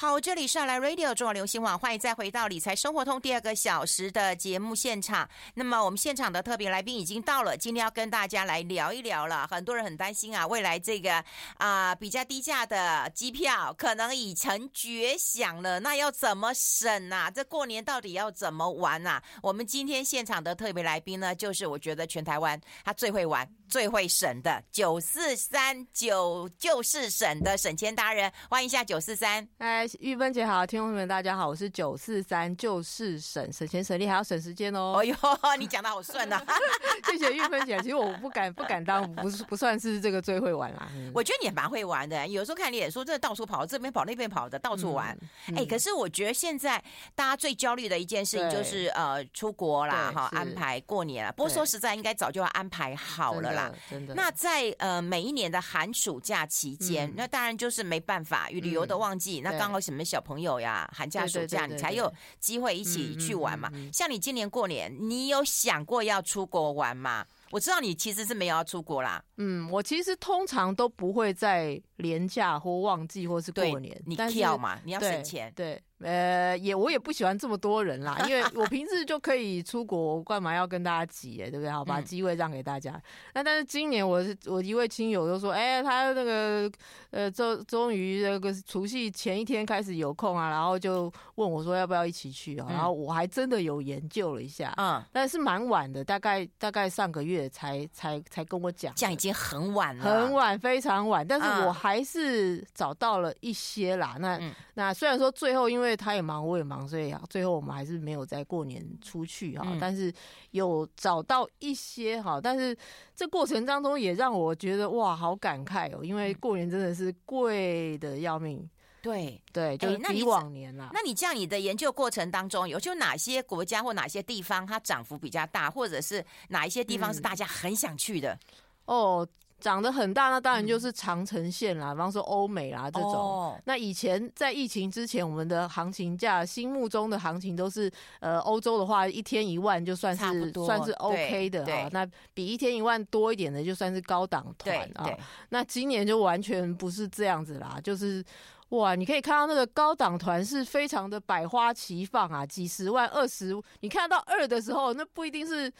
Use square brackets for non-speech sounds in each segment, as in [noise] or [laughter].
好，这里是亚来 Radio 中广流行网，欢迎再回到理财生活通第二个小时的节目现场。那么我们现场的特别来宾已经到了，今天要跟大家来聊一聊了。很多人很担心啊，未来这个啊、比较低价的机票可能已成绝响了，那要怎么省啊？这过年到底要怎么玩啊？我们今天现场的特别来宾呢，就是我觉得全台湾他最会玩、最会省的九四三九就是省的省钱达人，欢迎一下九四三。哎。玉芬姐好，听众朋友们大家好，我是九四三，就是省省钱省力还要省时间哦。[laughs] 哎呦，[laughs] 你讲的好顺呐、啊！[laughs] 谢谢玉芬姐，其实我不敢不敢当，不是不算是这个最会玩啦。嗯、我觉得你也蛮会玩的，有时候看你也说，这到处跑，这边跑那边跑的，到处玩。哎、嗯嗯欸，可是我觉得现在大家最焦虑的一件事情就是呃出国啦，哈，安排过年啦。不过说实在，应该早就要安排好了啦。真的。真的那在呃每一年的寒暑假期间，嗯、那当然就是没办法，与旅游的旺季，嗯、那刚好。什么小朋友呀？寒假暑假你才有机会一起去玩嘛？像你今年过年，你有想过要出国玩吗？我知道你其实是没有要出国啦。嗯，我其实通常都不会在年假或旺季或是过年，你跳嘛，你要省钱。对。呃，也我也不喜欢这么多人啦，因为我平时就可以出国，我干嘛要跟大家挤哎，对不对？好，把机会让给大家。嗯、那但是今年我是我一位亲友就说，哎、欸，他那个呃，终终于那个除夕前一天开始有空啊，然后就问我说要不要一起去啊？嗯、然后我还真的有研究了一下，嗯，但是蛮晚的，大概大概上个月才才才跟我讲，这样已经很晚了，很晚，非常晚。但是我还是找到了一些啦。嗯、那、嗯、那虽然说最后因为他也忙，我也忙，所以最后我们还是没有在过年出去哈。但是有找到一些哈，但是这过程当中也让我觉得哇，好感慨哦，因为过年真的是贵的要命。对对，就是比往年了。那你这样，你的研究过程当中，有就哪些国家或哪些地方它涨幅比较大，或者是哪一些地方是大家很想去的？哦。涨得很大，那当然就是长城线啦，比方说欧美啦这种。哦、那以前在疫情之前，我们的行情价，心目中的行情都是，呃，欧洲的话一天一万就算是算是 OK 的啊。那比一天一万多一点的，就算是高档团啊。那今年就完全不是这样子啦，就是哇，你可以看到那个高档团是非常的百花齐放啊，几十万、二十，你看到二的时候，那不一定是。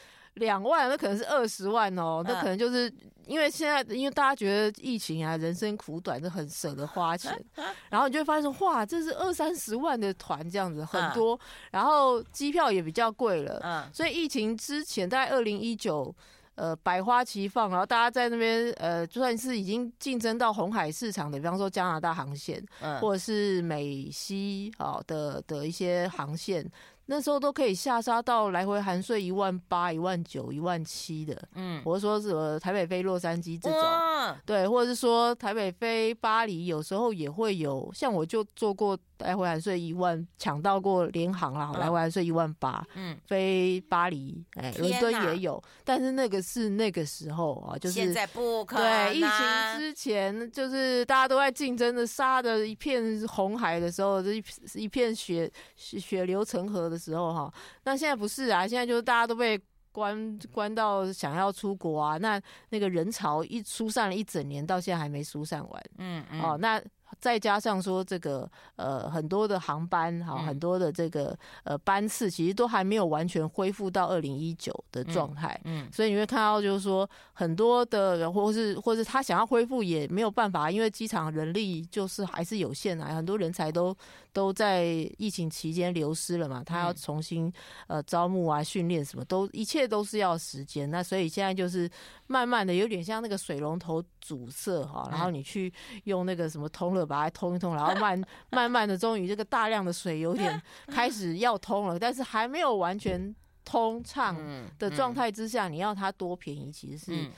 两万，那可能是二十万哦，那可能就是因为现在，因为大家觉得疫情啊，人生苦短，就很舍得花钱，[laughs] 然后你就会发现说，哇，这是二三十万的团这样子，很多，然后机票也比较贵了，嗯，所以疫情之前，大概二零一九，呃，百花齐放，然后大家在那边，呃，就算是已经竞争到红海市场的，比方说加拿大航线，嗯，或者是美西啊的的一些航线。那时候都可以下杀到来回含税一万八、一万九、一万七的，嗯，或者说什么台北飞洛杉矶这种，哇对，或者是说台北飞巴黎，有时候也会有，像我就做过。来回含税一万，抢到过联航啦，来回含税一万八，嗯，飞巴黎，哎，伦敦也有，但是那个是那个时候啊，就是现在不可。对，疫情之前，就是大家都在竞争的，杀的一片红海的时候，这一一片血血流成河的时候哈。那现在不是啊，现在就是大家都被关关到想要出国啊，那那个人潮一疏散了一整年，到现在还没疏散完，嗯嗯，哦，那。再加上说这个呃很多的航班哈，很多的这个呃班次，其实都还没有完全恢复到二零一九的状态，嗯，所以你会看到就是说很多的，或是或是他想要恢复也没有办法，因为机场人力就是还是有限啊，很多人才都都在疫情期间流失了嘛，他要重新呃招募啊训练什么都一切都是要时间，那所以现在就是慢慢的有点像那个水龙头阻塞哈，然后你去用那个什么通了。把它通一通，然后慢 [laughs] 慢慢的，终于这个大量的水有点 [laughs] 开始要通了，但是还没有完全通畅的状态之下，你要它多便宜，其实是。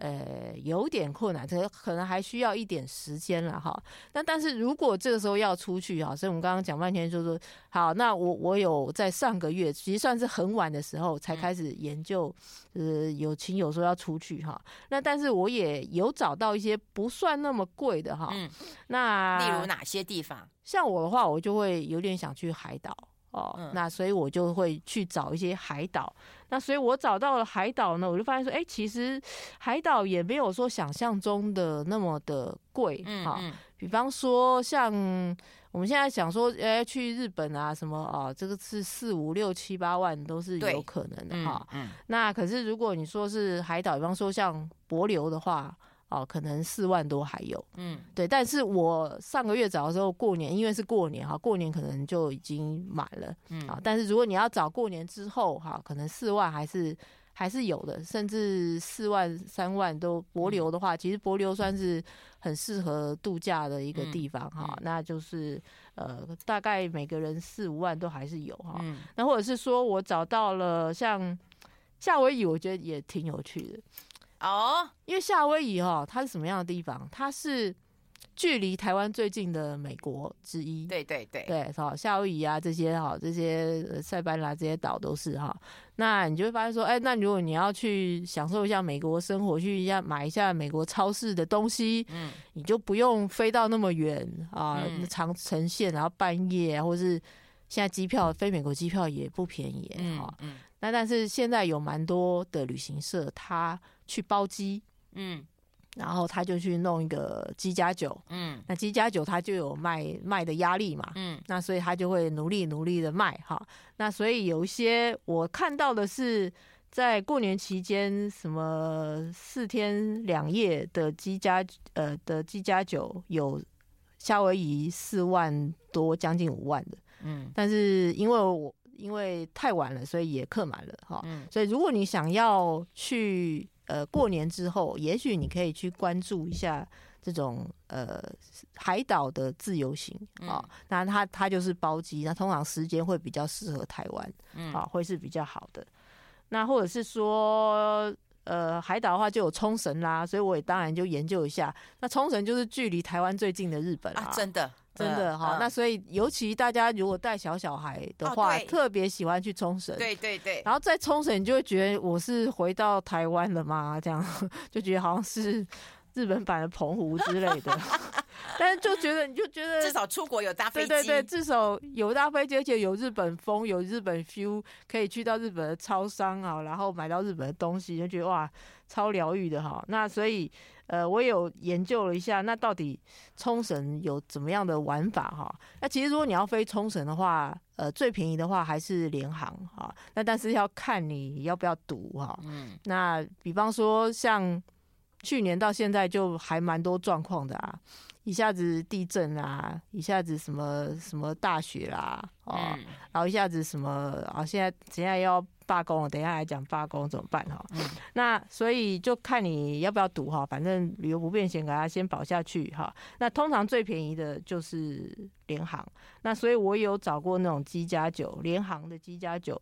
呃，有点困难，这可能还需要一点时间了哈。那但是如果这个时候要出去哈，所以我们刚刚讲半天，就是说好，那我我有在上个月，其实算是很晚的时候才开始研究，呃，有亲友说要出去哈。那但是我也有找到一些不算那么贵的哈。嗯。那例如哪些地方？像我的话，我就会有点想去海岛。哦，嗯、那所以我就会去找一些海岛。那所以我找到了海岛呢，我就发现说，哎、欸，其实海岛也没有说想象中的那么的贵。嗯，哈，比方说像我们现在想说，哎、欸，去日本啊，什么啊，这个是四五六七八万都是有可能的哈。那可是如果你说是海岛，比方说像帛琉的话，哦，可能四万多还有。嗯，对。但是我上个月找的时候，过年因为是过年哈，过年可能就已经满了。嗯，啊，但是如果你要找过年之后哈，可能四万还是。还是有的，甚至四万、三万都。帛琉的话，其实帛琉算是很适合度假的一个地方哈。嗯、那就是呃，大概每个人四五万都还是有哈。嗯、那或者是说我找到了像夏威夷，我觉得也挺有趣的哦。因为夏威夷哈，它是什么样的地方？它是。距离台湾最近的美国之一，对对对对，好，夏威夷啊这些哈，这些塞班拉这些岛都是哈。那你就会发现说，哎，那如果你要去享受一下美国生活，去一下买一下美国超市的东西，嗯，你就不用飞到那么远啊，嗯、长城线，然后半夜，或是现在机票飞美国机票也不便宜，哈、嗯，嗯，那但是现在有蛮多的旅行社，他去包机，嗯。然后他就去弄一个机加酒，嗯，那机加酒他就有卖卖的压力嘛，嗯，那所以他就会努力努力的卖哈。那所以有一些我看到的是在过年期间，什么四天两夜的机加呃的机加酒有夏威夷四万多，将近五万的，嗯，但是因为我因为太晚了，所以也客满了哈。嗯，所以如果你想要去。呃，过年之后，也许你可以去关注一下这种呃海岛的自由行啊。那它它就是包机，那通常时间会比较适合台湾，啊，会是比较好的。那或者是说，呃，海岛的话就有冲绳啦，所以我也当然就研究一下。那冲绳就是距离台湾最近的日本啊，真的。真的哈，那所以尤其大家如果带小小孩的话，特别喜欢去冲绳。对对对。然后在冲绳，你就会觉得我是回到台湾了吗？这样 [laughs] 就觉得好像是日本版的澎湖之类的。[laughs] 但是就觉得你就觉得至少出国有搭飞机，对对对，至少有搭飞机，而且有日本风，有日本 feel，可以去到日本的超商啊，然后买到日本的东西，就觉得哇，超疗愈的哈。那所以。呃，我有研究了一下，那到底冲绳有怎么样的玩法哈？那其实如果你要飞冲绳的话，呃，最便宜的话还是联航哈。那但是要看你要不要赌哈。嗯。那比方说像去年到现在就还蛮多状况的啊，一下子地震啊，一下子什么什么大雪啦，哦，嗯、然后一下子什么啊，现在现在要。罢工了，等一下来讲罢工怎么办哈？嗯，那所以就看你要不要赌哈，反正旅游不便险给他先保下去哈。那通常最便宜的就是联航，那所以我有找过那种机加酒，联航的机加酒，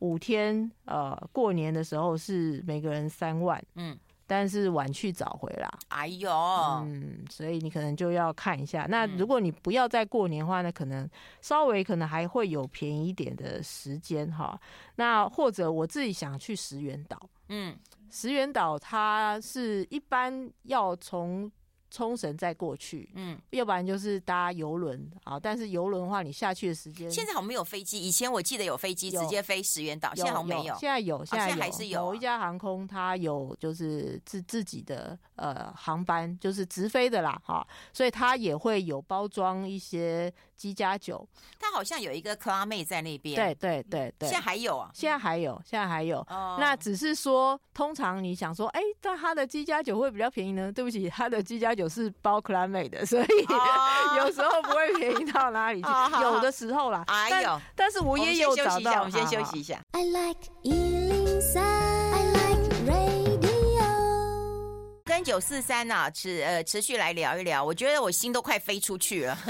五天呃过年的时候是每个人三万，嗯。但是晚去早回啦，哎呦，嗯，所以你可能就要看一下。那如果你不要再过年的话，呢可能稍微可能还会有便宜一点的时间哈。那或者我自己想去石原岛，嗯，石原岛它是一般要从。冲绳再过去，嗯，要不然就是搭游轮啊。但是游轮的话，你下去的时间现在好像没有飞机。以前我记得有飞机直接飞石原岛，现在好像没有。现在有，现在还是有。某一家航空它有，就是自自己的呃航班，就是直飞的啦，哈，所以它也会有包装一些。机加酒，它好像有一个 Club Med 在那边。对对对对，现在还有啊，现在还有，现在还有。哦、那只是说，通常你想说，哎、欸，但它的机加酒会比较便宜呢？对不起，它的机加酒是包 Club Med 的，所以、哦、[laughs] 有时候不会便宜到哪里去。[laughs] 哦、有的时候啦，哎呦，但是我也有找到。我们先休息一下，我们先休息一下。九四三呢，持呃持续来聊一聊，我觉得我心都快飞出去了。[laughs]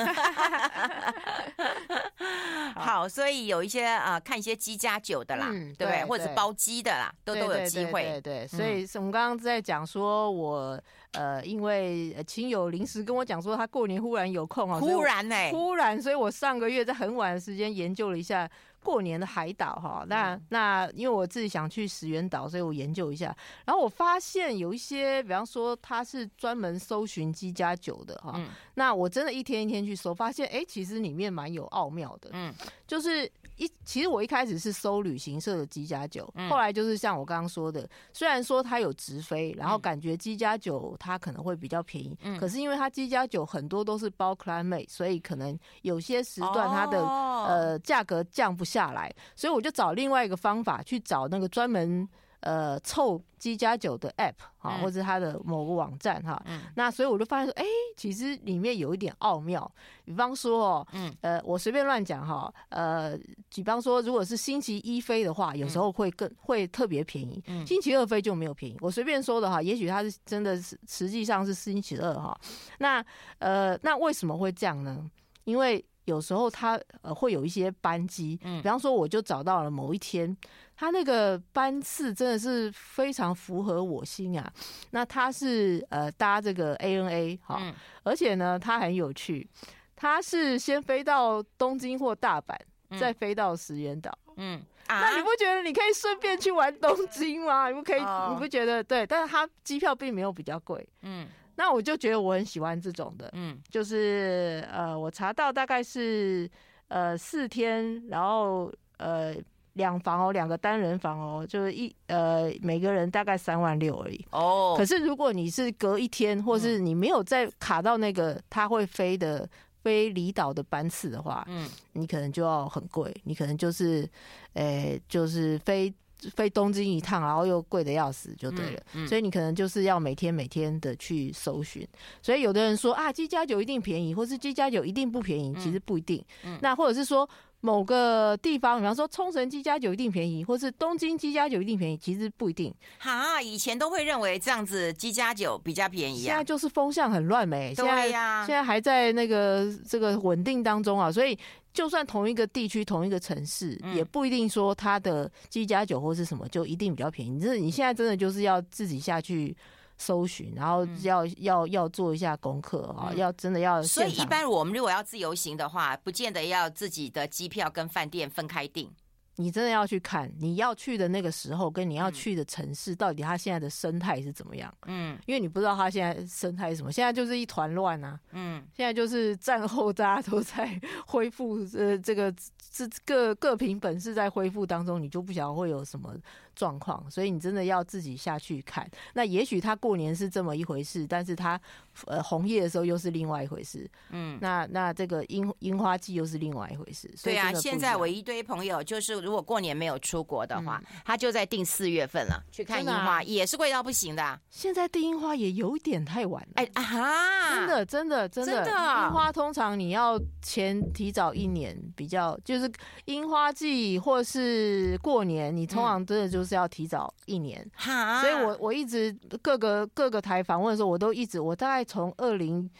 好，所以有一些啊、呃，看一些机加酒的啦，嗯、对不对？对或者是包机的啦，都都有机会。对，对，对，对，所以我们刚刚在讲说我，我呃，因为亲友临时跟我讲说，他过年忽然有空啊，忽然呢、欸，忽然，所以我上个月在很晚的时间研究了一下。过年的海岛哈，那那因为我自己想去石原岛，所以我研究一下，然后我发现有一些，比方说它是专门搜寻机加酒的哈，嗯、那我真的一天一天去搜，发现哎、欸，其实里面蛮有奥妙的，嗯，就是一其实我一开始是搜旅行社的机加酒，嗯、后来就是像我刚刚说的，虽然说它有直飞，然后感觉机加酒它可能会比较便宜，嗯、可是因为它机加酒很多都是包 Med，所以可能有些时段它的、哦、呃价格降不下来，所以我就找另外一个方法去找那个专门。呃，凑机加酒的 App 哈，或者它的某个网站哈，嗯、那所以我就发现说，哎、欸，其实里面有一点奥妙。比方说哦，嗯，呃，我随便乱讲哈，呃，比方说，如果是星期一飞的话，有时候会更会特别便宜，嗯、星期二飞就没有便宜。我随便说的哈，也许它是真的是实际上是星期二哈。那呃，那为什么会这样呢？因为有时候它呃会有一些班机，嗯，比方说我就找到了某一天。他那个班次真的是非常符合我心啊！那他是呃搭这个 ANA 哈，嗯、而且呢，他很有趣，他是先飞到东京或大阪，嗯、再飞到石垣岛。嗯，啊、那你不觉得你可以顺便去玩东京吗？你不可以？哦、你不觉得？对，但是它机票并没有比较贵。嗯，那我就觉得我很喜欢这种的。嗯，就是呃，我查到大概是呃四天，然后呃。两房哦，两个单人房哦，就是一呃，每个人大概三万六而已。哦。可是如果你是隔一天，或是你没有再卡到那个他会飞的飞离岛的班次的话，嗯，你可能就要很贵，你可能就是，呃，就是飞飞东京一趟，然后又贵的要死，就对了。嗯。所以你可能就是要每天每天的去搜寻。所以有的人说啊，鸡加酒一定便宜，或是鸡加酒一定不便宜，其实不一定。嗯。那或者是说。某个地方，比方说冲绳鸡加酒一定便宜，或是东京鸡加酒一定便宜，其实不一定。哈，以前都会认为这样子鸡加酒比较便宜啊。现在就是风向很乱没？对呀，现在还在那个这个稳定当中啊，所以就算同一个地区、同一个城市，也不一定说它的鸡加酒或是什么就一定比较便宜。这你现在真的就是要自己下去。搜寻，然后要、嗯、要要做一下功课啊，嗯、要真的要。所以一般我们如果要自由行的话，不见得要自己的机票跟饭店分开订。你真的要去看你要去的那个时候，跟你要去的城市，到底它现在的生态是怎么样？嗯，因为你不知道它现在生态是什么，现在就是一团乱啊。嗯，现在就是战后大家都在 [laughs] 恢复，呃，这个这各各凭本事在恢复当中，你就不晓得会有什么。状况，所以你真的要自己下去看。那也许他过年是这么一回事，但是他呃红叶的时候又是另外一回事。嗯，那那这个樱樱花季又是另外一回事。对啊，现在我一堆朋友就是如果过年没有出国的话，嗯、他就在订四月份了去看樱花，啊、也是贵到不行的、啊。现在订樱花也有一点太晚了。哎啊哈，真的真的真的，樱花通常你要前提早一年比较，就是樱花季或是过年，你通常真的就。就是要提早一年，哈所以我我一直各个各个台访问的时候，我都一直我大概从二零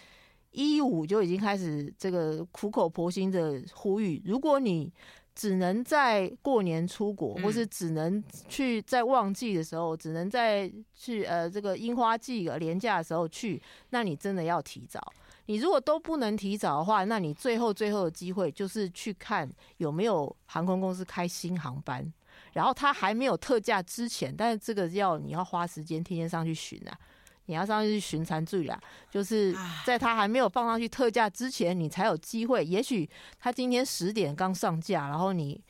一五就已经开始这个苦口婆心的呼吁，如果你只能在过年出国，或是只能去在旺季的时候，只能在去呃这个樱花季廉价的时候去，那你真的要提早。你如果都不能提早的话，那你最后最后的机会就是去看有没有航空公司开新航班。然后它还没有特价之前，但是这个要你要花时间天天上去寻啊，你要上去寻常注意啦。就是在它还没有放上去特价之前，你才有机会。也许它今天十点刚上架，然后你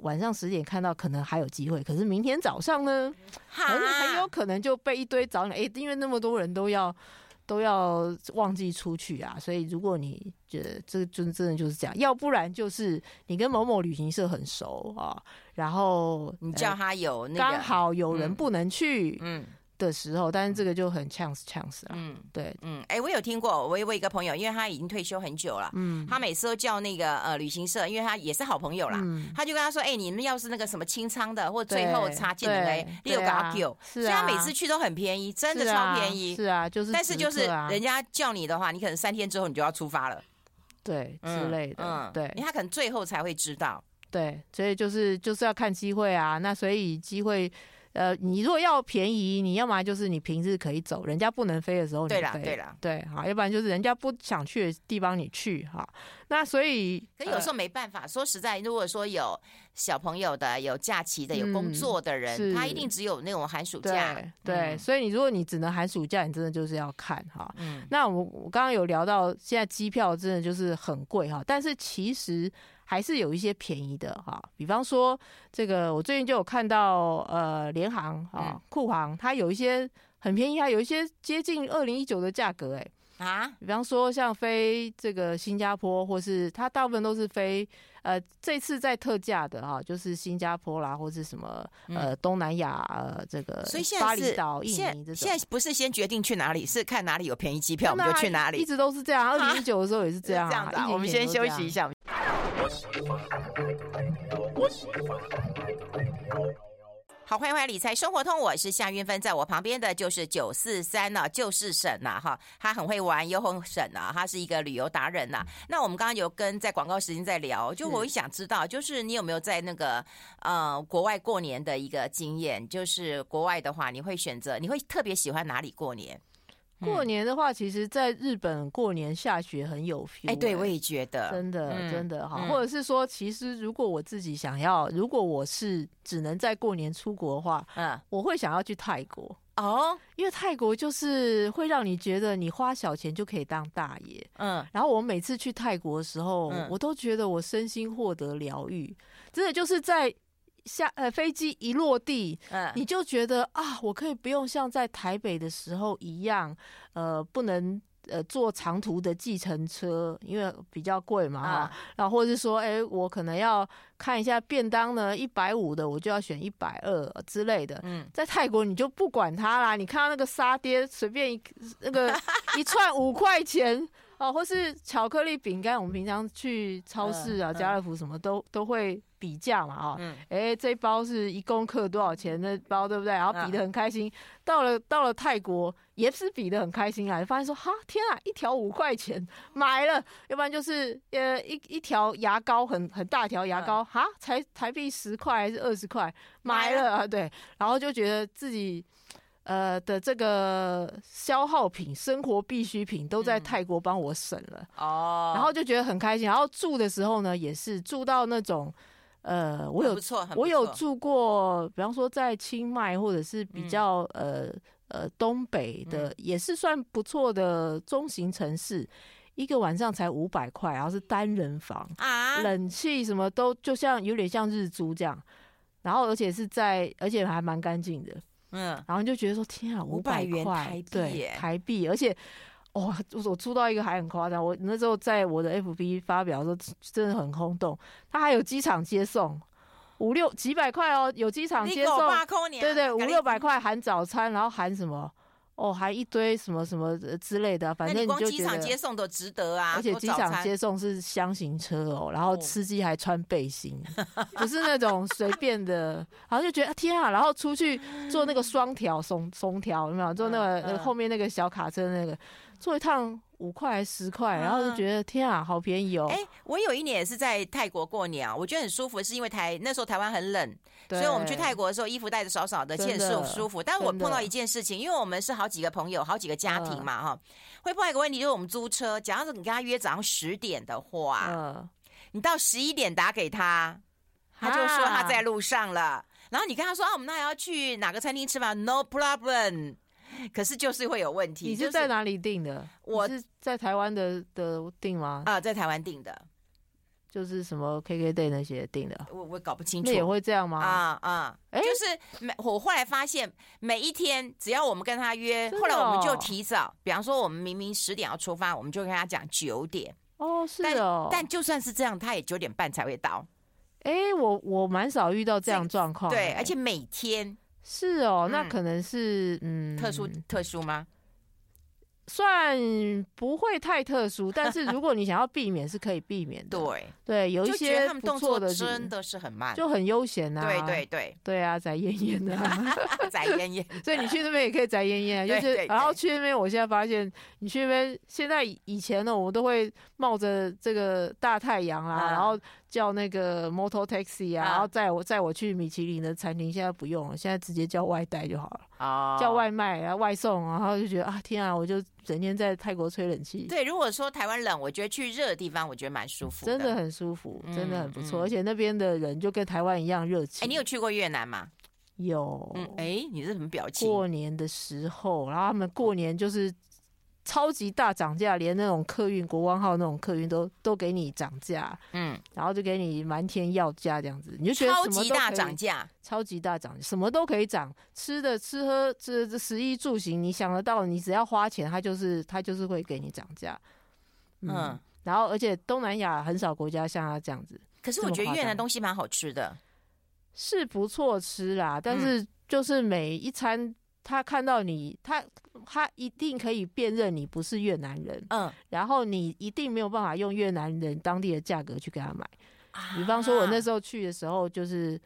晚上十点看到，可能还有机会。可是明天早上呢，很很有可能就被一堆早鸟，哎，因为那么多人都要。都要忘记出去啊，所以如果你觉得这个真真的就是这样，要不然就是你跟某某旅行社很熟啊，然后你叫他有那个刚好有人不能去，嗯。嗯的时候，但是这个就很 chance chance 啊。嗯，对，嗯，哎、欸，我有听过，我有我一个朋友，因为他已经退休很久了，嗯，他每次都叫那个呃旅行社，因为他也是好朋友啦，嗯、他就跟他说，哎、欸，你们要是那个什么清仓的，或最后插件的嘞，六个阿 Q，所以他每次去都很便宜，真的超便宜，是啊，就是、啊，但是就是人家叫你的话，你可能三天之后你就要出发了，对，之类的，嗯，嗯对，因为他可能最后才会知道，对，所以就是就是要看机会啊，那所以机会。呃，你如果要便宜，你要么就是你平日可以走，人家不能飞的时候你飞，对啦，对啦，对，好，要不然就是人家不想去的地方你去，哈。那所以，可有时候没办法，呃、说实在，如果说有小朋友的、有假期的、有工作的人，嗯、他一定只有那种寒暑假。对，所以你如果你只能寒暑假，你真的就是要看哈。嗯。那我我刚刚有聊到，现在机票真的就是很贵哈，但是其实。还是有一些便宜的哈。比方说，这个我最近就有看到，呃，联航啊、库航，它有一些很便宜，还有一些接近二零一九的价格，哎。啊，比方说像飞这个新加坡，或是它大部分都是飞，呃，这次在特价的哈，就是新加坡啦，或是什么呃东南亚呃这个，所以现巴厘岛、印尼这种。现在不是先决定去哪里，是看哪里有便宜机票，我们就去哪里。一直都是这样，二零一九的时候也是这样。这样子，我们先休息一下。好，欢迎回来理财生活通，我是夏云芬，在我旁边的就是九四三呢，就是沈呐哈，他很会玩，又很省啊，他是一个旅游达人呐、啊。那我们刚刚有跟在广告时间在聊，就我想知道，就是你有没有在那个呃国外过年的一个经验？就是国外的话，你会选择，你会特别喜欢哪里过年？过年的话，其实在日本过年下雪很有 feel。哎，对，我也觉得，真的，真的哈。或者是说，其实如果我自己想要，如果我是只能在过年出国的话，嗯，我会想要去泰国哦，因为泰国就是会让你觉得你花小钱就可以当大爷。嗯，然后我每次去泰国的时候，我都觉得我身心获得疗愈，真的就是在。下呃，飞机一落地，嗯，你就觉得啊，我可以不用像在台北的时候一样，呃，不能呃坐长途的计程车，因为比较贵嘛哈。然后或者是说，哎，我可能要看一下便当呢，一百五的我就要选一百二之类的。嗯，在泰国你就不管它啦，你看到那个沙爹随便一那个 [laughs] 一串五块钱。哦，或是巧克力饼干，我们平常去超市啊、家乐福什么都都会比价嘛，啊，哎，这包是一公克多少钱？那包对不对？然后比的很开心。到了到了泰国也是比的很开心啊，发现说哈天啊，一条五块钱买了，要不然就是呃一一条牙膏很很大条牙膏哈，才台币十块还是二十块？买了啊，对，然后就觉得自己。呃的这个消耗品、生活必需品都在泰国帮我省了哦，然后就觉得很开心。然后住的时候呢，也是住到那种呃，我有我有住过，比方说在清迈或者是比较呃呃东北的，也是算不错的中型城市，一个晚上才五百块，然后是单人房啊，冷气什么都就像有点像日租这样，然后而且是在，而且还蛮干净的。嗯，然后你就觉得说天啊，五百元台币，对，台币，而且哇，我出到一个还很夸张，我那时候在我的 FB 发表说真的很轰动，他还有机场接送，五六几百块哦，有机场接送，对对，五六百块含早餐，然后含什么？哦，还一堆什么什么之类的，反正你就觉得，机场接送都值得啊。而且机场接送是箱型车哦，然后司机还穿背心，[laughs] 不是那种随便的，然后就觉得天啊，然后出去坐那个双条松松条，有没有？坐那个那个后面那个小卡车那个，坐一趟。五块还十块，然后就觉得天啊，好便宜哦！哎、欸，我有一年也是在泰国过年啊，我觉得很舒服，是因为台那时候台湾很冷，所以我们去泰国的时候衣服带的少少的，其实舒舒服。但是我碰到一件事情，因为我们是好几个朋友、好几个家庭嘛，哈、呃，会碰到一个问题，就是我们租车，假如你跟他约早上十点的话，嗯、你到十一点打给他，他就说他在路上了，啊、然后你跟他说啊，我们那还要去哪个餐厅吃饭？No problem。可是就是会有问题。你是在哪里订的？我是在台湾的的订吗？啊，在台湾订的，就是什么 KKday 那些订的。我我搞不清楚。那也会这样吗？啊啊，哎，就是每我后来发现，每一天只要我们跟他约，后来我们就提早，比方说我们明明十点要出发，我们就跟他讲九点。哦，是哦。但就算是这样，他也九点半才会到。哎，我我蛮少遇到这样状况。对，而且每天。是哦，那可能是嗯，特殊特殊吗？算不会太特殊，但是如果你想要避免，是可以避免的。对对，有一些他们动作的真的是很慢，就很悠闲啊。对对对对啊，宅烟烟的，[laughs] [laughs] 宅烟烟。所以你去那边也可以宅烟烟，就是然后去那边，我现在发现你去那边，现在以前呢，我们都会冒着这个大太阳啊，然后。叫那个 motor taxi 啊，然后载我载我去米其林的餐厅，现在不用了，现在直接叫外带就好了。哦，叫外卖然后外送，然后就觉得啊，天啊，我就整天在泰国吹冷气。对，如果说台湾冷，我觉得去热的地方，我觉得蛮舒服，真的很舒服，真的很不错，而且那边的人就跟台湾一样热情。哎，你有去过越南吗？有。哎，你是什么表情？过年的时候，然后他们过年就是。超级大涨价，连那种客运国光号那种客运都都给你涨价，嗯，然后就给你瞒天要价这样子，你就觉得超级大涨价，超级大涨，什么都可以涨，吃的吃喝这这食衣住行，你想得到，你只要花钱，它就是它就是会给你涨价，嗯，嗯，然后而且东南亚很少国家像它这样子，可是我觉得越南东西蛮好吃的，是不错吃啦，但是就是每一餐。他看到你，他他一定可以辨认你不是越南人，嗯，然后你一定没有办法用越南人当地的价格去给他买。啊、比方说，我那时候去的时候，就是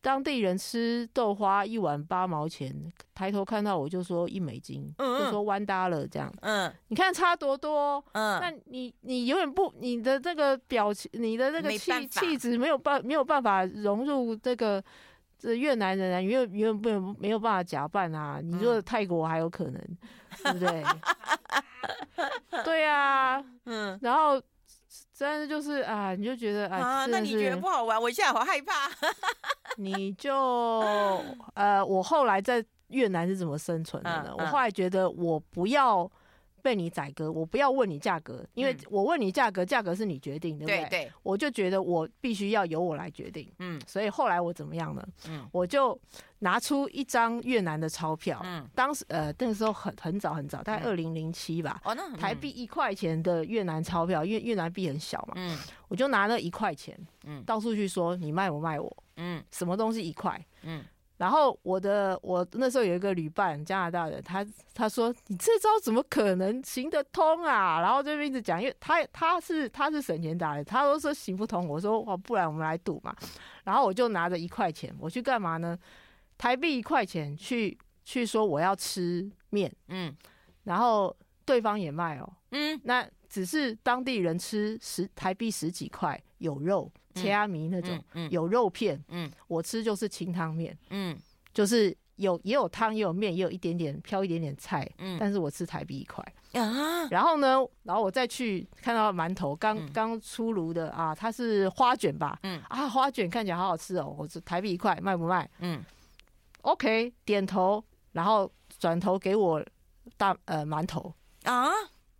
当地人吃豆花一碗八毛钱，抬头看到我就说一美金，嗯、就说弯搭了这样，嗯，你看差多多，嗯，那你你永远不你的这个表情，你的那个气气质没有办没有办法融入这个。这越南人啊，因为因为没有没有办法假扮啊。你说泰国还有可能，嗯、对不对？[laughs] 对啊，嗯。然后，但是就是啊，你就觉得啊，啊那你觉得不好玩？我现在好害怕。[laughs] 你就呃，我后来在越南是怎么生存的呢？嗯嗯、我后来觉得我不要。被你宰割，我不要问你价格，因为我问你价格，价格是你决定，对不对？对对，我就觉得我必须要由我来决定。嗯，所以后来我怎么样呢？嗯，我就拿出一张越南的钞票。嗯，当时呃那个时候很很早很早，大概二零零七吧。哦，那台币一块钱的越南钞票，因为越南币很小嘛。嗯，我就拿了一块钱，嗯，到处去说你卖不卖我，嗯，什么东西一块，嗯。然后我的我那时候有一个旅伴，加拿大人，他他说，你这招怎么可能行得通啊？然后这边一直讲，因为他他是他是省钱达人，他都说行不通。我说哦，不然我们来赌嘛。然后我就拿着一块钱，我去干嘛呢？台币一块钱去去说我要吃面，嗯，然后对方也卖哦，嗯，那只是当地人吃十台币十几块有肉。切阿米那种有肉片，嗯，嗯嗯我吃就是清汤面，嗯，就是有也有汤也有面也有一点点飘一点点菜，嗯，但是我吃台币一块啊，然后呢，然后我再去看到馒头刚刚出炉的啊，它是花卷吧，嗯。啊花卷看起来好好吃哦，我是台币一块卖不卖？嗯，OK 点头，然后转头给我大呃馒头啊？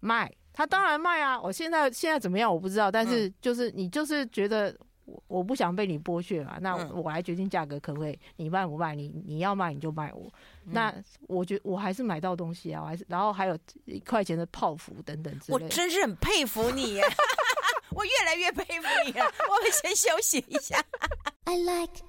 卖。他当然卖啊！我现在现在怎么样我不知道，但是就是你就是觉得我我不想被你剥削嘛，那我来决定价格可不可以？你卖不卖？你你要卖你就卖我。那我觉得我还是买到东西啊，我还是然后还有一块钱的泡芙等等之类的。我真是很佩服你耶，[laughs] 我越来越佩服你了。我们先休息一下。I like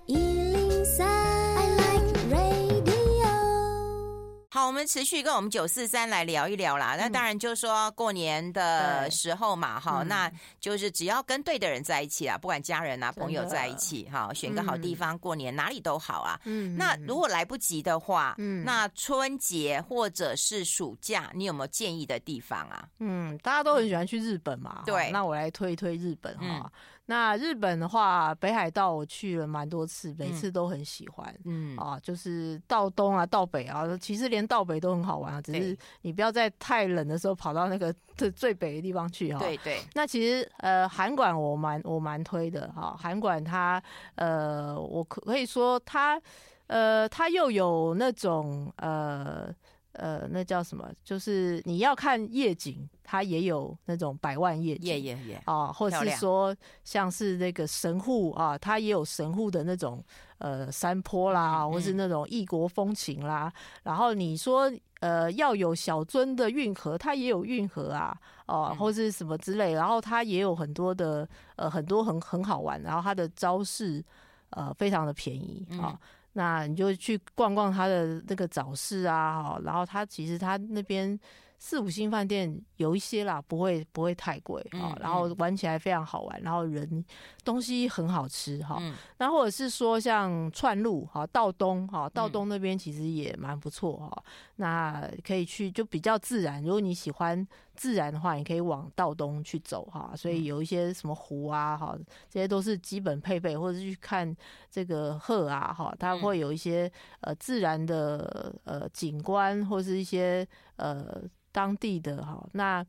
好，我们持续跟我们九四三来聊一聊啦。那当然就是说过年的时候嘛，哈，那就是只要跟对的人在一起啊，不管家人啊、朋友在一起，哈，选个好地方过年，哪里都好啊。嗯，那如果来不及的话，嗯，那春节或者是暑假，你有没有建议的地方啊？嗯，大家都很喜欢去日本嘛，对，那我来推一推日本哈。那日本的话，北海道我去了蛮多次，每次都很喜欢。嗯啊，就是到东啊，到北啊，其实连到北都很好玩啊。只是你不要在太冷的时候跑到那个最最北的地方去哈。对对。那其实呃，韩馆我蛮我蛮推的哈。韩馆它呃，我可可以说它呃，它又有那种呃。呃，那叫什么？就是你要看夜景，它也有那种百万夜景，夜夜夜啊，或者是说像是那个神户啊，它也有神户的那种呃山坡啦，嗯、或是那种异国风情啦。嗯、然后你说呃要有小樽的运河，它也有运河啊，哦、啊，或是什么之类。然后它也有很多的呃很多很很好玩，然后它的招式呃非常的便宜啊。嗯那你就去逛逛他的那个早市啊，然后他其实他那边四五星饭店有一些啦，不会不会太贵啊，然后玩起来非常好玩，然后人东西很好吃哈，那或者是说像串路哈，道东哈，道东那边其实也蛮不错哈，那可以去就比较自然，如果你喜欢。自然的话，你可以往道东去走哈，所以有一些什么湖啊哈，这些都是基本配备，或者是去看这个鹤啊哈，它会有一些呃自然的呃景观，或是一些呃当地的哈。那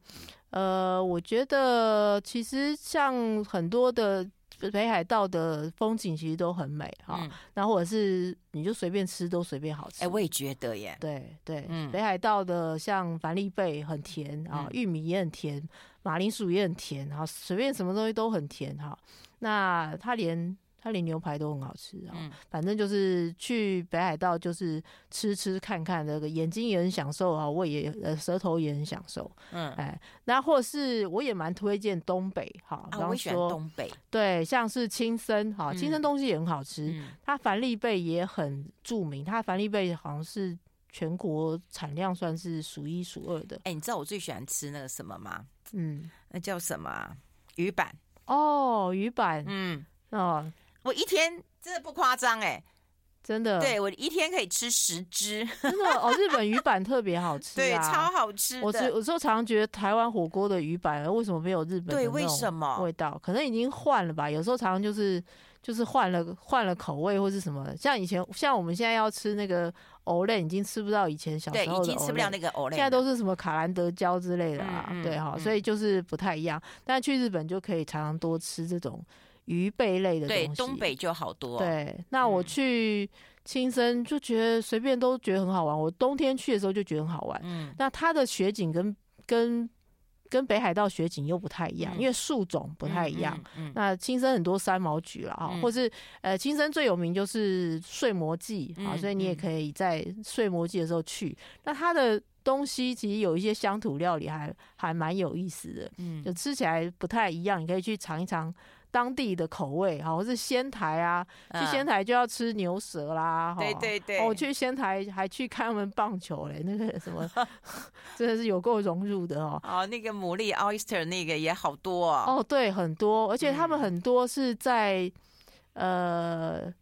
呃，我觉得其实像很多的北海道的风景其实都很美哈，嗯、然后或者是你就随便吃都随便好吃。哎、欸，我也觉得耶。对对，嗯、北海道的像凡立贝很甜啊，玉米也很甜，马铃薯也很甜，然后随便什么东西都很甜哈。那它连。它连牛排都很好吃啊，嗯、反正就是去北海道就是吃吃看看，那个眼睛也很享受啊，胃也呃舌头也很享受，嗯，哎，那或是我也蛮推荐东北哈，然后说东北对，像是青森哈，青森东西也很好吃，嗯、它帆立贝也很著名，它帆立贝好像是全国产量算是数一数二的。哎、欸，你知道我最喜欢吃那个什么吗？嗯，那叫什么？鱼板哦，鱼板，嗯哦。我一天真的不夸张哎，真的，对我一天可以吃十只，真的哦。日本鱼板特别好吃，[laughs] 对，超好吃。我有时候常常觉得台湾火锅的鱼板为什么没有日本的？对，为什么味道？可能已经换了吧。有时候常常就是就是换了换了口味或是什么。像以前像我们现在要吃那个藕类，已经吃不到以前小时候的，对，已经吃不了那个藕类，现在都是什么卡兰德胶之类的啊。对哈，所以就是不太一样。但去日本就可以常常多吃这种。鱼贝类的东西，对，东北就好多。对，那我去青森就觉得随便都觉得很好玩。我冬天去的时候就觉得很好玩。嗯，那它的雪景跟跟跟北海道雪景又不太一样，因为树种不太一样。嗯，那青森很多三毛菊了啊，或是呃，青森最有名就是睡魔祭啊，所以你也可以在睡魔祭的时候去。那它的东西其实有一些乡土料理还还蛮有意思的，嗯，就吃起来不太一样，你可以去尝一尝。当地的口味好，或是仙台啊，去仙台就要吃牛舌啦，对对对，我去仙台还去看他们棒球嘞，那个什么，[laughs] 真的是有够融入的哦。哦，那个牡蛎 oyster 那个也好多哦。哦，对，很多，而且他们很多是在呃，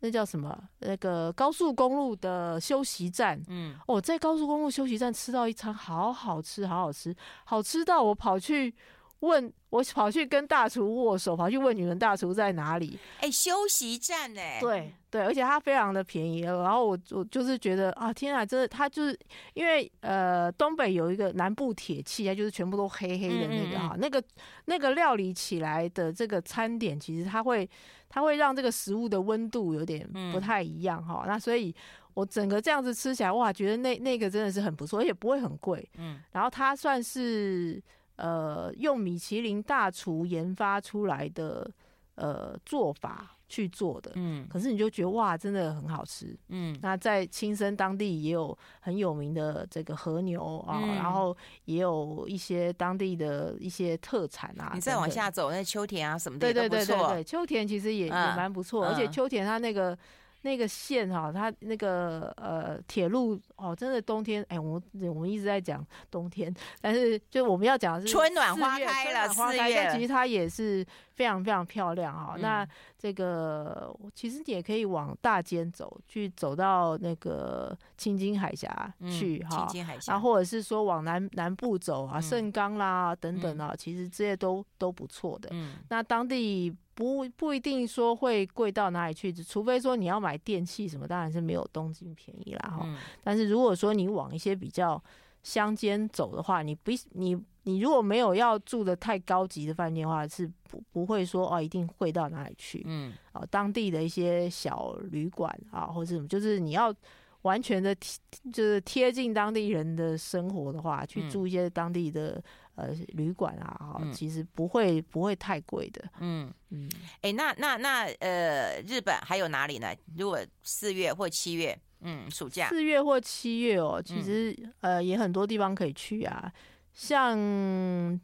那叫什么？那个高速公路的休息站。嗯，哦，在高速公路休息站吃到一餐，好好吃，好好吃，好吃到我跑去。问我跑去跟大厨握手，跑去问你们大厨在哪里？哎、欸，休息站哎、欸，对对，而且它非常的便宜。然后我我就是觉得啊，天啊，真的，它就是因为呃，东北有一个南部铁器啊，就是全部都黑黑的那个哈、嗯嗯嗯，那个那个料理起来的这个餐点，其实它会它会让这个食物的温度有点不太一样哈、嗯。那所以我整个这样子吃起来，哇，觉得那那个真的是很不错，而且不会很贵。嗯，然后它算是。呃，用米其林大厨研发出来的呃做法去做的，嗯，可是你就觉得哇，真的很好吃，嗯。那在青森当地也有很有名的这个和牛啊，嗯、然后也有一些当地的一些特产啊。你再往下走，那秋田啊什么的。对对对对对，秋田其实也、嗯、也蛮不错，而且秋田它那个。那个线哈，它那个呃铁路哦，真的冬天哎，我我们一直在讲冬天，但是就我们要讲的是春暖花开了，花开，但其实它也是非常非常漂亮哈。嗯、那这个其实你也可以往大间走，去走到那个青金海峡去哈，青金海峡，然后或者是说往南南部走啊，盛冈啦等等啊，其实这些都都不错的。嗯，那当地。不不一定说会贵到哪里去，除非说你要买电器什么，当然是没有东京便宜啦哈。嗯、但是如果说你往一些比较乡间走的话，你不你你如果没有要住的太高级的饭店的话，是不不会说哦一定会到哪里去。嗯，哦，当地的一些小旅馆啊，或者什么，就是你要完全的贴就是贴近当地人的生活的话，去住一些当地的。呃，旅馆啊，哈，其实不会、嗯、不会太贵的。嗯嗯，哎、欸，那那那呃，日本还有哪里呢？如果四月或七月，嗯，暑假四月或七月哦，其实、嗯、呃也很多地方可以去啊，像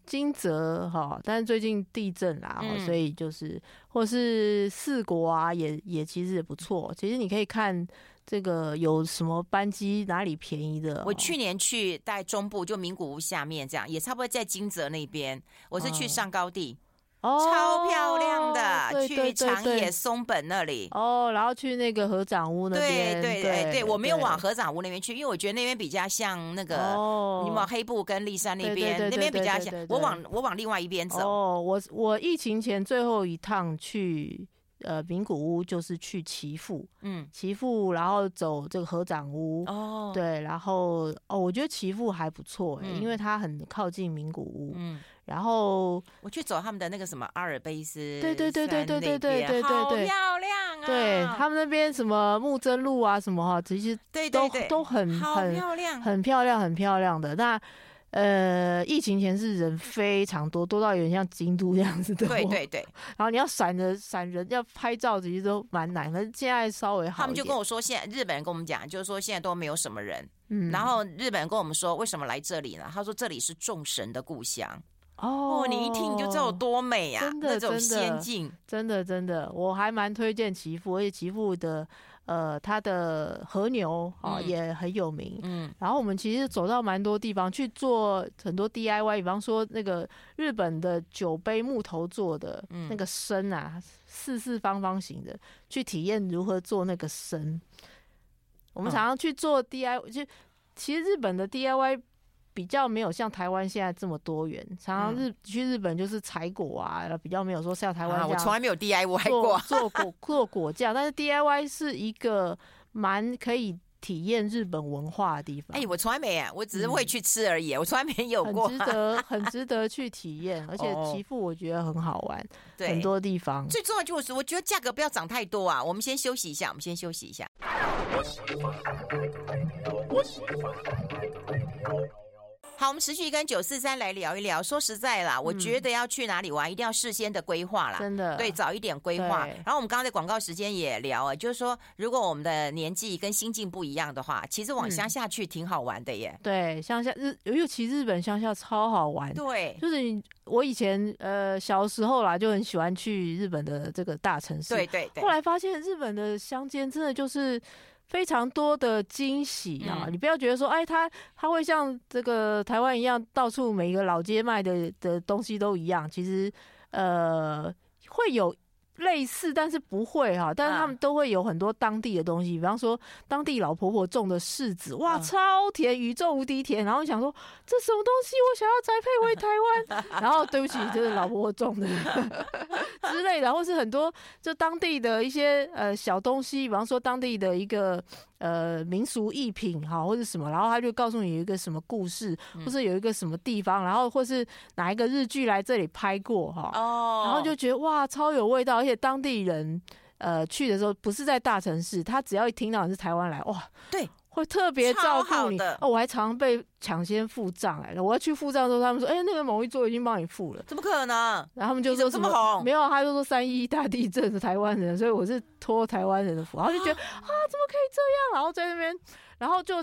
金泽哈，但是最近地震啦，嗯、所以就是或是四国啊，也也其实也不错。其实你可以看。这个有什么班机哪里便宜的？我去年去在中部，就名古屋下面这样，也差不多在金泽那边。我是去上高地，哦，超漂亮的，对对对对，去长野松本那里。哦，然后去那个合掌屋那边。对对对对，我没有往合掌屋那边去，因为我觉得那边比较像那个，哦、你往黑布跟立山那边，那边比较像。我往我往另外一边走。哦，我我疫情前最后一趟去。呃名古屋就是去岐阜，嗯，岐阜，然后走这个合掌屋，哦，对，然后哦，我觉得岐阜还不错、欸嗯、因为它很靠近名古屋，嗯，然后我去走他们的那个什么阿尔卑斯，对对对对对对对对对对，好漂亮啊！对他们那边什么木真路啊什么哈，其实对都对对都很很漂亮，很漂亮，很漂亮的。那。呃，疫情前是人非常多，多到有点像京都这样子的。对对对。[laughs] 然后你要闪着闪人，要拍照，其实都蛮难。可是现在稍微好。他们就跟我说，现在日本人跟我们讲，就是说现在都没有什么人。嗯。然后日本人跟我们说，为什么来这里呢？他说这里是众神的故乡。哦。你一听你就知道有多美啊！真的，那种仙境。真的，真的，我还蛮推荐岐阜，而且岐阜的。呃，它的和牛啊、哦、也很有名。嗯，然后我们其实走到蛮多地方去做很多 DIY，比方说那个日本的酒杯木头做的那个身啊，四四方方形的，去体验如何做那个身。我们常常去做 DIY，就其实日本的 DIY。比较没有像台湾现在这么多元，常常日去日本就是采果啊，比较没有说像台湾。我从来没有 DIY 过做果做果酱，但是 DIY 是一个蛮可以体验日本文化的地方。哎，我从来没啊，我只是会去吃而已，我从来没有过。很值得，[laughs] 很值得去体验，而且岐阜我觉得很好玩，对，很多地方。最重要就是我觉得价格不要涨太多啊。我们先休息一下，我们先休息一下。好，我们持续跟九四三来聊一聊。说实在啦，我觉得要去哪里玩，一定要事先的规划啦。真的，对，早一点规划。然后我们刚刚在广告时间也聊啊，就是说，如果我们的年纪跟心境不一样的话，其实往乡下去挺好玩的耶。对，乡下日尤其日本乡下超好玩。对，就是你我以前呃小时候啦，就很喜欢去日本的这个大城市。对对对。后来发现日本的乡间真的就是。非常多的惊喜啊！嗯、你不要觉得说，哎，他他会像这个台湾一样，到处每一个老街卖的的东西都一样。其实，呃，会有。类似，但是不会哈，但是他们都会有很多当地的东西，比方说当地老婆婆种的柿子，哇，超甜，宇宙无敌甜。然后想说这什么东西，我想要栽培回台湾。[laughs] 然后对不起，就是老婆婆种的 [laughs] 之类的，或是很多就当地的一些呃小东西，比方说当地的一个。呃，民俗艺品哈，或者什么，然后他就告诉你有一个什么故事，或者有一个什么地方，然后或是哪一个日剧来这里拍过哈，哦，然后就觉得哇，超有味道，而且当地人呃去的时候不是在大城市，他只要一听到你是台湾来，哇，对。会特别照顾你的哦，我还常被抢先付账哎，我要去付账的时候，他们说，哎、欸，那个某一桌已经帮你付了，怎么可能？然后他们就说什么，么没有，他就说三一大地震是台湾人，所以我是托台湾人的福，然后就觉得 [gasps] 啊，怎么可以这样？然后在那边，然后就。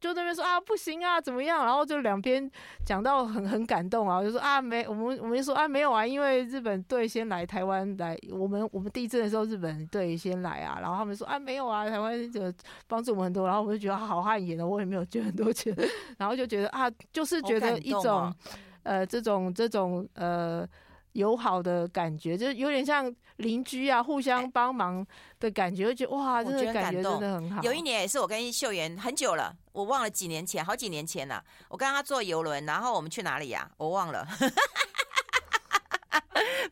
就那边说啊不行啊怎么样，然后就两边讲到很很感动啊，就说啊没我们我们就说啊没有啊，因为日本队先来台湾来，我们我们地震的时候日本队先来啊，然后他们说啊没有啊，台湾就帮助我们很多，然后我就觉得好汗颜的，我也没有捐很多钱，[laughs] 然后就觉得啊就是觉得一种、啊、呃这种这种呃。友好的感觉，就有点像邻居啊，互相帮忙的感觉，就觉得哇，这个感觉真的很好。有一年也是我跟秀妍很久了，我忘了几年前，好几年前了。我跟他坐游轮，然后我们去哪里呀？我忘了，[laughs]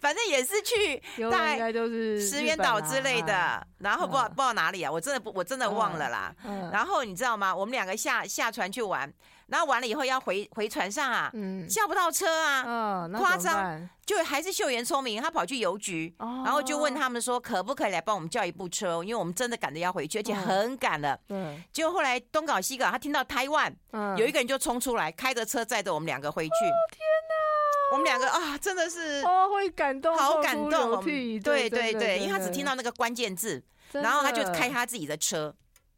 反正也是去大概，应该都是石原岛之类的。然后不知道不知道哪里啊，我真的不我真的忘了啦。然后你知道吗？我们两个下下船去玩。然后完了以后要回回船上啊，嗯，叫不到车啊，嗯，夸张，就还是秀妍聪明，她跑去邮局，哦，然后就问他们说可不可以来帮我们叫一部车，因为我们真的赶着要回去，而且很赶了，嗯，结果后来东搞西搞，他听到台湾，嗯，有一个人就冲出来，开着车载着我们两个回去，哦，天哪，我们两个啊，真的是哦，会感动，好感动，对对对，对，因为他只听到那个关键字，然后他就开他自己的车。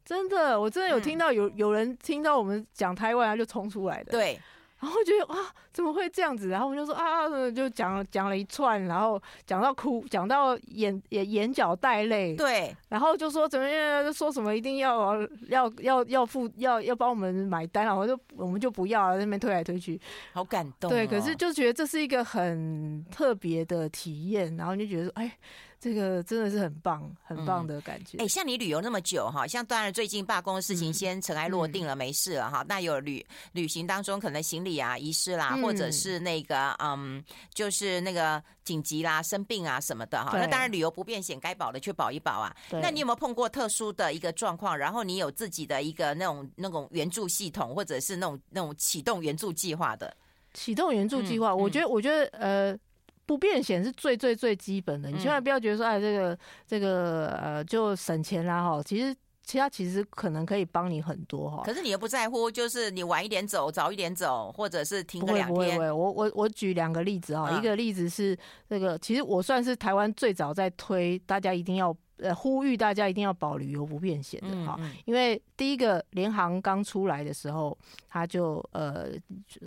真的，我真的有听到有、嗯、有人听到我们讲台湾，他就冲出来的。对，然后觉得哇，怎么会这样子？然后我们就说啊，就讲讲了一串，然后讲到哭，讲到眼眼眼角带泪。对，然后就说怎么样，就说什么一定要要要要付要要帮我们买单，然后就我们就不要，在那边推来推去，好感动、哦。对，可是就觉得这是一个很特别的体验，然后就觉得说，哎。这个真的是很棒，很棒的感觉。哎、嗯欸，像你旅游那么久哈，像当然最近罢工的事情先尘埃落定了，嗯、没事了哈。那有旅旅行当中可能行李啊遗失啦，嗯、或者是那个嗯，就是那个紧急啦、生病啊什么的哈。那当然旅游不便险该保的去保一保啊。那你有没有碰过特殊的一个状况？然后你有自己的一个那种那种援助系统，或者是那种那种启动援助计划的？启动援助计划，嗯、我觉得，我觉得呃。不便险是最最最基本的，你千万不要觉得说，哎，这个这个呃，就省钱啦哈。其实其他其实可能可以帮你很多哈。可是你也不在乎，就是你晚一点走，早一点走，或者是停个两天。不会不会，我我我举两个例子哈。嗯、一个例子是这个，其实我算是台湾最早在推，大家一定要呃呼吁大家一定要保旅游不便险的哈。嗯嗯、因为第一个联航刚出来的时候，他就呃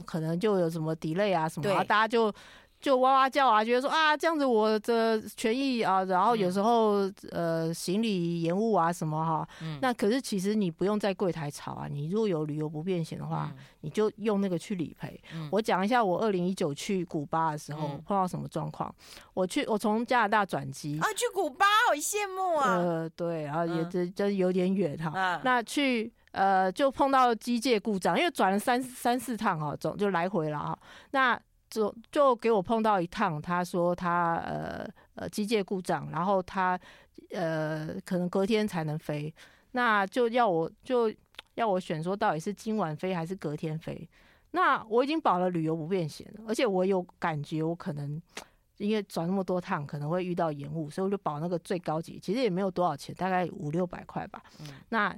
可能就有什么 delay 啊什么，对大家就。就哇哇叫啊，觉得说啊，这样子我的权益啊，然后有时候、嗯、呃行李延误啊什么哈，嗯、那可是其实你不用在柜台吵啊，你如果有旅游不便险的话，嗯、你就用那个去理赔。嗯、我讲一下我二零一九去古巴的时候碰到什么状况。我去，我从加拿大转机啊，去古巴好羡慕啊。呃，对，然后也真真有点远哈。嗯、那去呃就碰到机械故障，因为转了三三四趟哈，总就来回了哈。那就就给我碰到一趟，他说他呃呃机械故障，然后他呃可能隔天才能飞，那就要我就要我选说到底是今晚飞还是隔天飞。那我已经保了旅游不便险了，而且我有感觉我可能因为转那么多趟可能会遇到延误，所以我就保那个最高级，其实也没有多少钱，大概五六百块吧。嗯、那。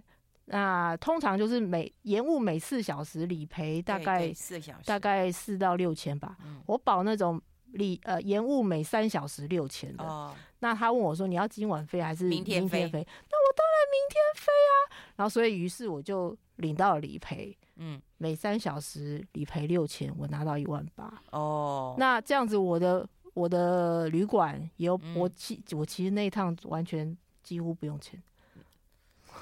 那通常就是每延误每四小时理赔大概四小时大概四到六千吧。嗯、我保那种理呃延误每三小时六千的。哦、那他问我说，你要今晚飞还是明天飞？那我当然明天飞啊。然后所以于是我就领到了理赔。嗯，每三小时理赔六千，我拿到一万八。哦，那这样子我的我的旅馆也有、嗯、我其我其实那一趟完全几乎不用钱。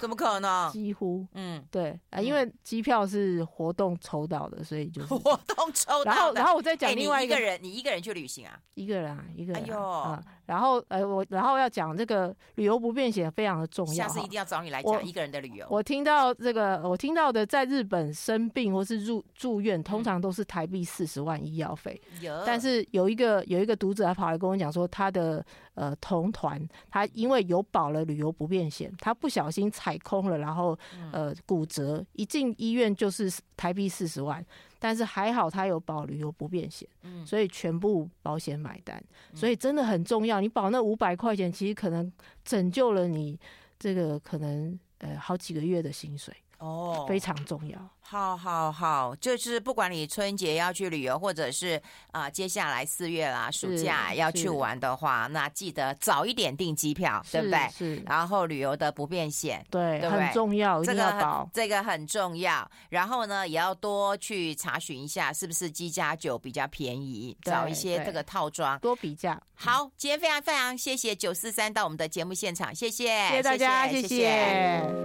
怎么可能？几乎，嗯，对啊，因为机票是活动抽到的，所以就是 [laughs] 活动抽到。然后，然后我再讲另外一个人，你一个人去旅行啊？一个人啊，一个人。哎呦，啊，然后，呃，我然后要讲这个旅游不便险非常的重要，下次一定要找你来讲一个人的旅游。我听到这个，我听到的，在日本生病或是入住院，通常都是台币四十万医药费。有，但是有一个有一个读者还跑来跟我讲说，他的呃同团，他因为有保了旅游不便险，他不小心踩空了，然后。呃，骨折一进医院就是台币四十万，但是还好他有保旅游不便险，嗯，所以全部保险买单，所以真的很重要。你保那五百块钱，其实可能拯救了你这个可能呃好几个月的薪水哦，非常重要。好好好，就是不管你春节要去旅游，或者是啊、呃，接下来四月啦，暑假要去玩的话，那记得早一点订机票，对不对？是。然后旅游的不便险，对，对对很重要，这个这个很重要。然后呢，也要多去查询一下，是不是机加酒比较便宜，找一些这个套装，多比较。好，今天非常非常谢谢九四三到我们的节目现场，谢谢，谢谢大家，谢谢